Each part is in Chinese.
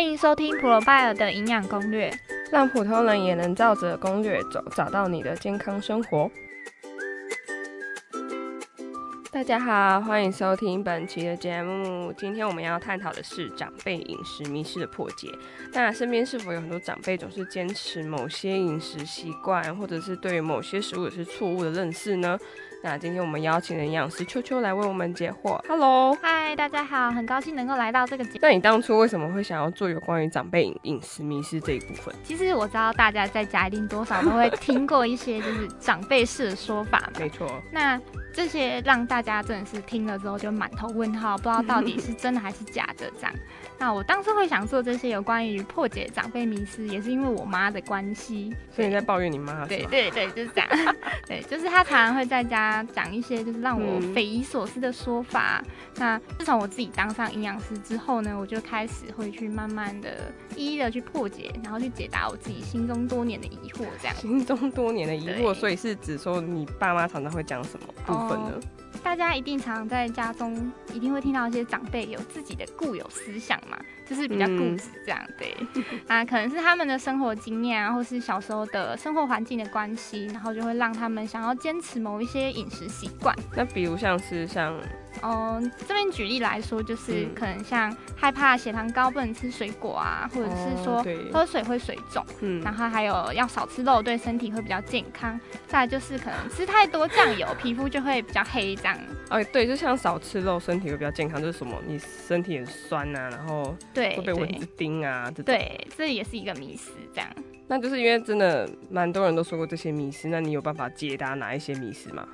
欢迎收听普罗拜尔的营养攻略，让普通人也能照着攻略走，找到你的健康生活。大家好，欢迎收听本期的节目。今天我们要探讨的是长辈饮食迷失的破解。那身边是否有很多长辈总是坚持某些饮食习惯，或者是对于某些食物是错误的认识呢？那今天我们邀请了营养师秋秋来为我们解惑。Hello，嗨，大家好，很高兴能够来到这个节。那你当初为什么会想要做有关于长辈饮饮食迷失这一部分？其实我知道大家在家一定多少都会听过一些就是长辈式的说法嘛。没错。那这些让大家真的是听了之后就满头问号，不知道到底是真的还是假的这样。那我当时会想做这些有关于破解长辈迷失，也是因为我妈的关系。所以你在抱怨你妈？对对对，就是这样。对，就是她常常会在家讲一些就是让我匪夷所思的说法。那自从我自己当上营养师之后呢，我就开始会去慢慢的、一一的去破解，然后去解答我自己心中多年的疑惑。这样，心中多年的疑惑，所以是指说你爸妈常常会讲什么部分呢？大家一定常常在家中一定会听到一些长辈有自己的固有思想嘛，就是比较固执这样，对啊，可能是他们的生活经验啊，或是小时候的生活环境的关系，然后就会让他们想要坚持某一些饮食习惯。那比如像是像。嗯，这边举例来说，就是可能像害怕血糖高不能吃水果啊，或者是说喝水会水肿，嗯，然后还有要少吃肉，对身体会比较健康。再就是可能吃太多酱油，皮肤就会比较黑这样。哎，对，就像少吃肉，身体会比较健康，就是什么你身体很酸啊，然后对会被蚊子叮啊，这对，这也是一个迷思这样。那就是因为真的蛮多人都说过这些迷思，那你有办法解答哪一些迷思吗？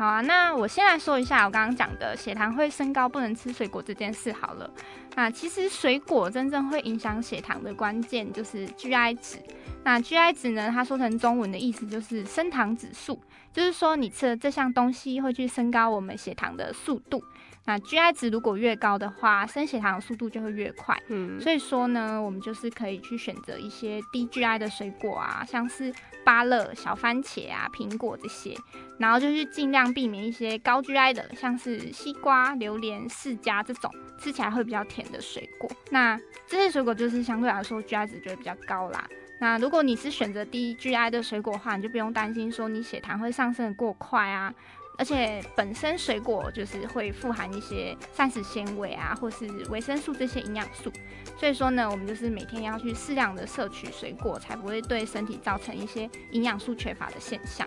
好啊，那我先来说一下我刚刚讲的血糖会升高不能吃水果这件事好了。那其实水果真正会影响血糖的关键就是 GI 值。那 GI 值呢，它说成中文的意思就是升糖指数，就是说你吃了这项东西会去升高我们血糖的速度。那 GI 值如果越高的话，升血糖的速度就会越快。嗯，所以说呢，我们就是可以去选择一些低 GI 的水果啊，像是芭乐、小番茄啊、苹果这些，然后就是尽量避免一些高 GI 的，像是西瓜、榴莲、释迦这种吃起来会比较甜的水果。那这些水果就是相对来说 GI 值就会比较高啦。那如果你是选择低 GI 的水果的话，你就不用担心说你血糖会上升的过快啊。而且本身水果就是会富含一些膳食纤维啊，或是维生素这些营养素，所以说呢，我们就是每天要去适量的摄取水果，才不会对身体造成一些营养素缺乏的现象。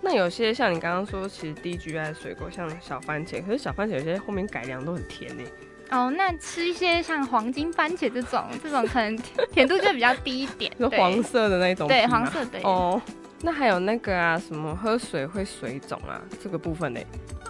那有些像你刚刚说，其实低 GI 的水果，像小番茄，可是小番茄有些后面改良都很甜呢。哦，那吃一些像黄金番茄这种，这种可能甜度就比较低一点，是黄色的那种。对，黄色的。哦。那还有那个啊，什么喝水会水肿啊，这个部分呢？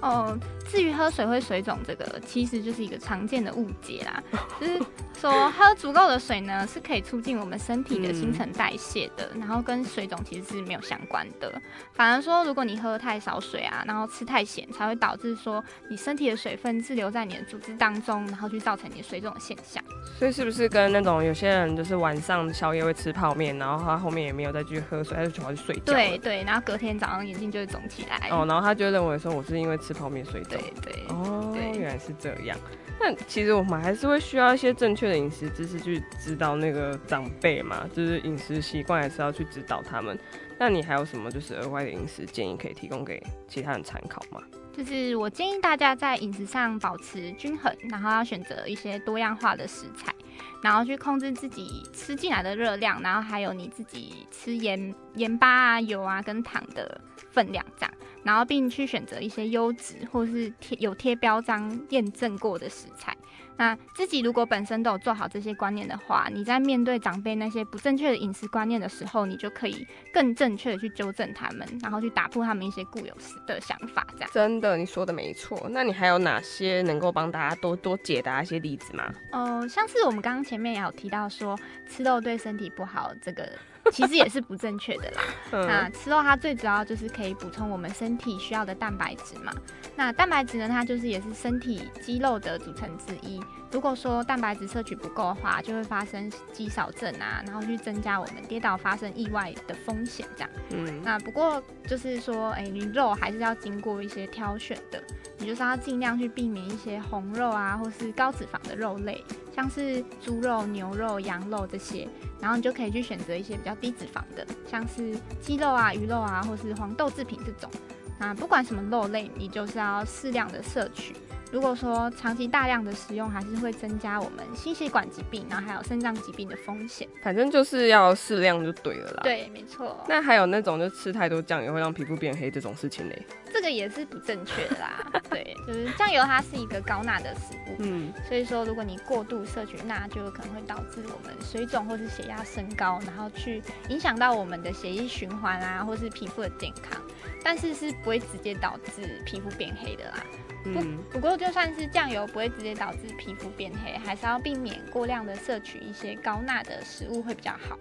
哦，至于喝水会水肿这个，其实就是一个常见的误解啦，就是。说喝足够的水呢，是可以促进我们身体的新陈代谢的，然后跟水肿其实是没有相关的。反而说，如果你喝太少水啊，然后吃太咸，才会导致说你身体的水分滞留在你的组织当中，然后去造成你水肿的现象。所以是不是跟那种有些人就是晚上宵夜会吃泡面，然后他后面也没有再继续喝水，他就跑去睡觉？对对，然后隔天早上眼睛就会肿起来。哦，然后他就认为说我是因为吃泡面睡觉。对对。哦，原来是这样。那其实我们还是会需要一些正确的饮食知识去指导那个长辈嘛，就是饮食习惯还是要去指导他们。那你还有什么就是额外的饮食建议可以提供给其他人参考吗？就是我建议大家在饮食上保持均衡，然后要选择一些多样化的食材，然后去控制自己吃进来的热量，然后还有你自己吃盐、盐巴啊、油啊跟糖的分量这样。然后并去选择一些优质或是贴有贴标章验证过的食材。那自己如果本身都有做好这些观念的话，你在面对长辈那些不正确的饮食观念的时候，你就可以更正确的去纠正他们，然后去打破他们一些固有的想法。这样真的，你说的没错。那你还有哪些能够帮大家多多解答一些例子吗？呃，像是我们刚刚前面也有提到说吃肉对身体不好这个。其实也是不正确的啦。那吃肉它最主要就是可以补充我们身体需要的蛋白质嘛。那蛋白质呢，它就是也是身体肌肉的组成之一。如果说蛋白质摄取不够的话，就会发生肌少症啊，然后去增加我们跌倒发生意外的风险这样。嗯。那不过就是说，哎，你肉还是要经过一些挑选的，你就是要尽量去避免一些红肉啊，或是高脂肪的肉类。像是猪肉、牛肉、羊肉这些，然后你就可以去选择一些比较低脂肪的，像是鸡肉啊、鱼肉啊，或是黄豆制品这种。那不管什么肉类，你就是要适量的摄取。如果说长期大量的食用，还是会增加我们心血管疾病，然后还有肾脏疾病的风险。反正就是要适量就对了啦。对，没错。那还有那种就吃太多酱油会让皮肤变黑这种事情嘞？这个也是不正确的啦。对，就是酱油它是一个高钠的食物，嗯，所以说如果你过度摄取钠，就有可能会导致我们水肿或是血压升高，然后去影响到我们的血液循环啊，或是皮肤的健康。但是是不会直接导致皮肤变黑的啦。不不过就算是酱油不会直接导致皮肤变黑，还是要避免过量的摄取一些高钠的食物会比较好。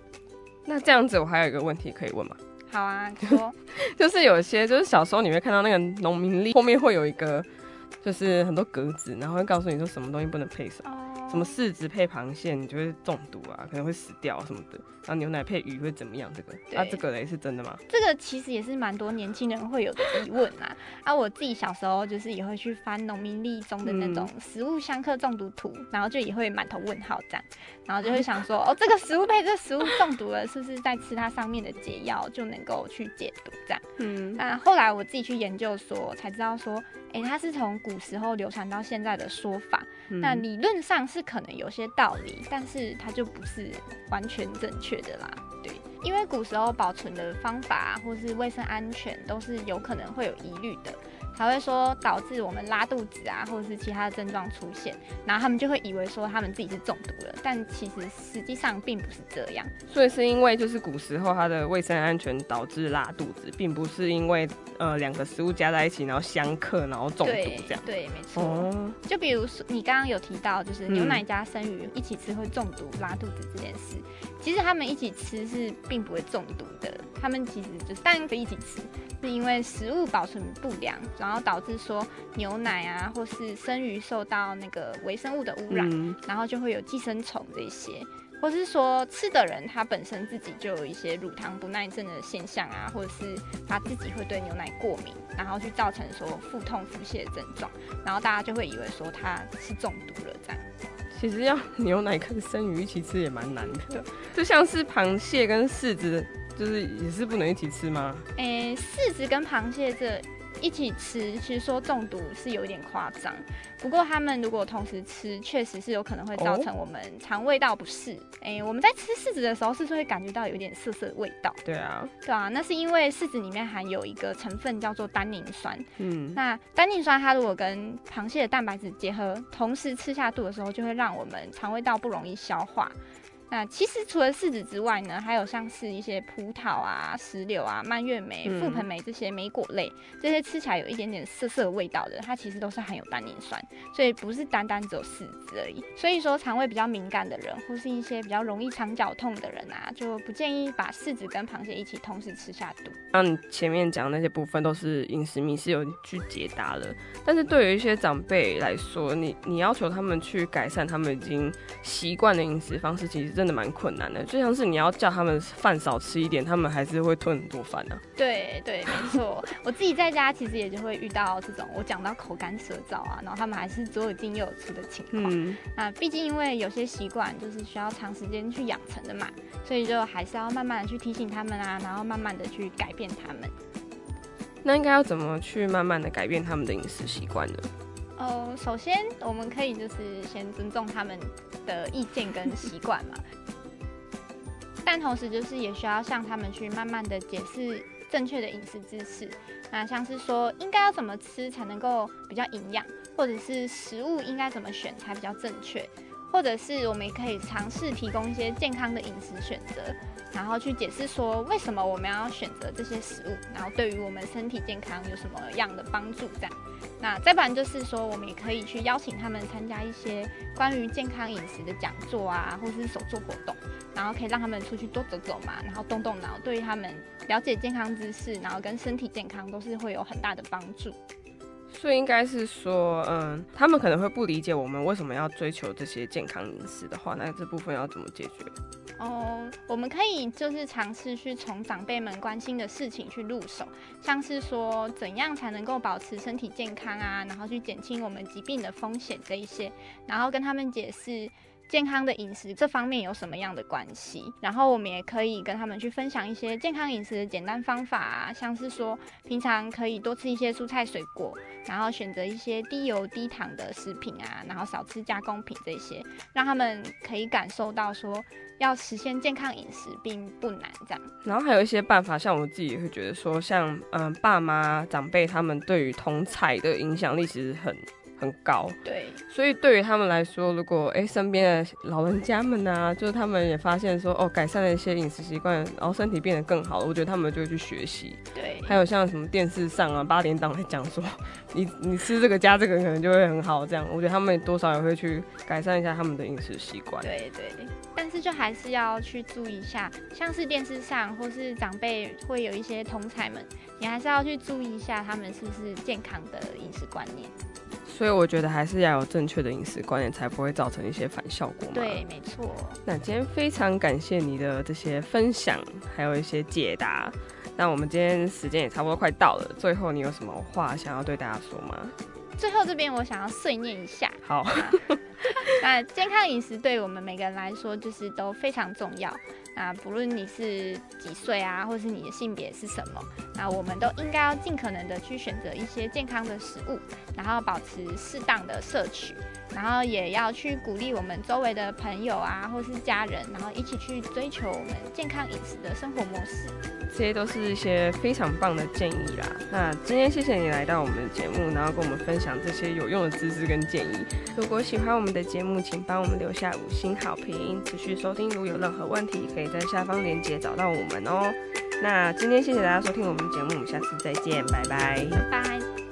那这样子我还有一个问题可以问吗？好啊，说就是有些就是小时候你会看到那个农民历后面会有一个就是很多格子，然后会告诉你说什么东西不能配什么。什么柿子配螃蟹，你就会中毒啊，可能会死掉什么的。然后牛奶配鱼会怎么样？这个，啊，这个嘞是真的吗？这个其实也是蛮多年轻人会有的疑问啊。啊，我自己小时候就是也会去翻农民历中的那种食物相克中毒图，然后就也会满头问号这样，然后就会想说，哦，这个食物配这食物中毒了，是不是在吃它上面的解药就能够去解毒这样？嗯，那后来我自己去研究说，才知道说。哎，它是从古时候流传到现在的说法，那理论上是可能有些道理，但是它就不是完全正确的啦。对，因为古时候保存的方法或是卫生安全都是有可能会有疑虑的。才会说导致我们拉肚子啊，或者是其他的症状出现，然后他们就会以为说他们自己是中毒了，但其实实际上并不是这样。所以是因为就是古时候它的卫生安全导致拉肚子，并不是因为呃两个食物加在一起然后相克然后中毒这样。对，没错。就比如说你刚刚有提到，就是牛奶加生鱼一起吃会中毒拉肚子这件事，其实他们一起吃是并不会中毒的，他们其实就是但可以一起吃。是因为食物保存不良，然后导致说牛奶啊，或是生鱼受到那个微生物的污染，然后就会有寄生虫这些，或是说吃的人他本身自己就有一些乳糖不耐症的现象啊，或者是他自己会对牛奶过敏，然后去造成说腹痛、腹泻的症状，然后大家就会以为说他是中毒了这样。其实要 牛奶跟生鱼一起吃也蛮难的，就像是螃蟹跟柿子。就是也是不能一起吃吗？诶，柿子跟螃蟹这一起吃，其实说中毒是有一点夸张。不过他们如果同时吃，确实是有可能会造成我们肠胃道不适。诶，我们在吃柿子的时候，是不是会感觉到有点涩涩的味道？对啊，对啊，那是因为柿子里面含有一个成分叫做单宁酸。嗯，那单宁酸它如果跟螃蟹的蛋白质结合，同时吃下肚的时候，就会让我们肠胃道不容易消化。那其实除了柿子之外呢，还有像是一些葡萄啊、石榴啊、蔓越莓、覆盆莓这些莓果类，这些吃起来有一点点涩涩味道的，它其实都是含有单宁酸，所以不是单单只有柿子而已。所以说，肠胃比较敏感的人，或是一些比较容易肠绞痛的人啊，就不建议把柿子跟螃蟹一起同时吃下肚。那你前面讲的那些部分都是饮食迷是有去解答了，但是对于一些长辈来说，你你要求他们去改善他们已经习惯的饮食方式，其实。真的蛮困难的，就像是你要叫他们饭少吃一点，他们还是会吞很多饭呢。对对，没错。我自己在家其实也就会遇到这种，我讲到口干舌燥啊，然后他们还是左有进右有出的情况。嗯。啊，毕竟因为有些习惯就是需要长时间去养成的嘛，所以就还是要慢慢的去提醒他们啊，然后慢慢的去改变他们。那应该要怎么去慢慢的改变他们的饮食习惯呢？哦，首先我们可以就是先尊重他们的意见跟习惯嘛，但同时就是也需要向他们去慢慢的解释正确的饮食知识，那像是说应该要怎么吃才能够比较营养，或者是食物应该怎么选才比较正确，或者是我们也可以尝试提供一些健康的饮食选择。然后去解释说为什么我们要选择这些食物，然后对于我们身体健康有什么样的帮助？这样，那再不然就是说，我们也可以去邀请他们参加一些关于健康饮食的讲座啊，或是手作活动，然后可以让他们出去多走走嘛，然后动动脑，对于他们了解健康知识，然后跟身体健康都是会有很大的帮助。所以应该是说，嗯，他们可能会不理解我们为什么要追求这些健康饮食的话，那这部分要怎么解决？哦，我们可以就是尝试去从长辈们关心的事情去入手，像是说怎样才能够保持身体健康啊，然后去减轻我们疾病的风险这一些，然后跟他们解释健康的饮食这方面有什么样的关系。然后我们也可以跟他们去分享一些健康饮食的简单方法啊，像是说平常可以多吃一些蔬菜水果，然后选择一些低油低糖的食品啊，然后少吃加工品这些，让他们可以感受到说。要实现健康饮食并不难，这样。然后还有一些办法，像我自己也会觉得说，像嗯爸妈长辈他们对于同彩的影响力其实很。很高，对，所以对于他们来说，如果哎身边的老人家们啊，就是他们也发现说哦，改善了一些饮食习惯，然后身体变得更好了，我觉得他们就会去学习。对，还有像什么电视上啊八点档来讲说，你你吃这个加这个可能就会很好，这样，我觉得他们多少也会去改善一下他们的饮食习惯。对对，但是就还是要去注意一下，像是电视上或是长辈会有一些同彩们，你还是要去注意一下他们是不是健康的饮食观念。所以我觉得还是要有正确的饮食观念，才不会造成一些反效果嘛。对，没错。那今天非常感谢你的这些分享，还有一些解答。那我们今天时间也差不多快到了，最后你有什么话想要对大家说吗？最后这边我想要碎念一下。好。那健康饮食对我们每个人来说就是都非常重要。那不论你是几岁啊，或是你的性别是什么，那我们都应该要尽可能的去选择一些健康的食物，然后保持适当的摄取。然后也要去鼓励我们周围的朋友啊，或是家人，然后一起去追求我们健康饮食的生活模式。这些都是一些非常棒的建议啦。那今天谢谢你来到我们的节目，然后跟我们分享这些有用的知识跟建议。如果喜欢我们的节目，请帮我们留下五星好评，持续收听。如有任何问题，可以在下方链接找到我们哦。那今天谢谢大家收听我们的节目，我们下次再见，拜拜，拜拜。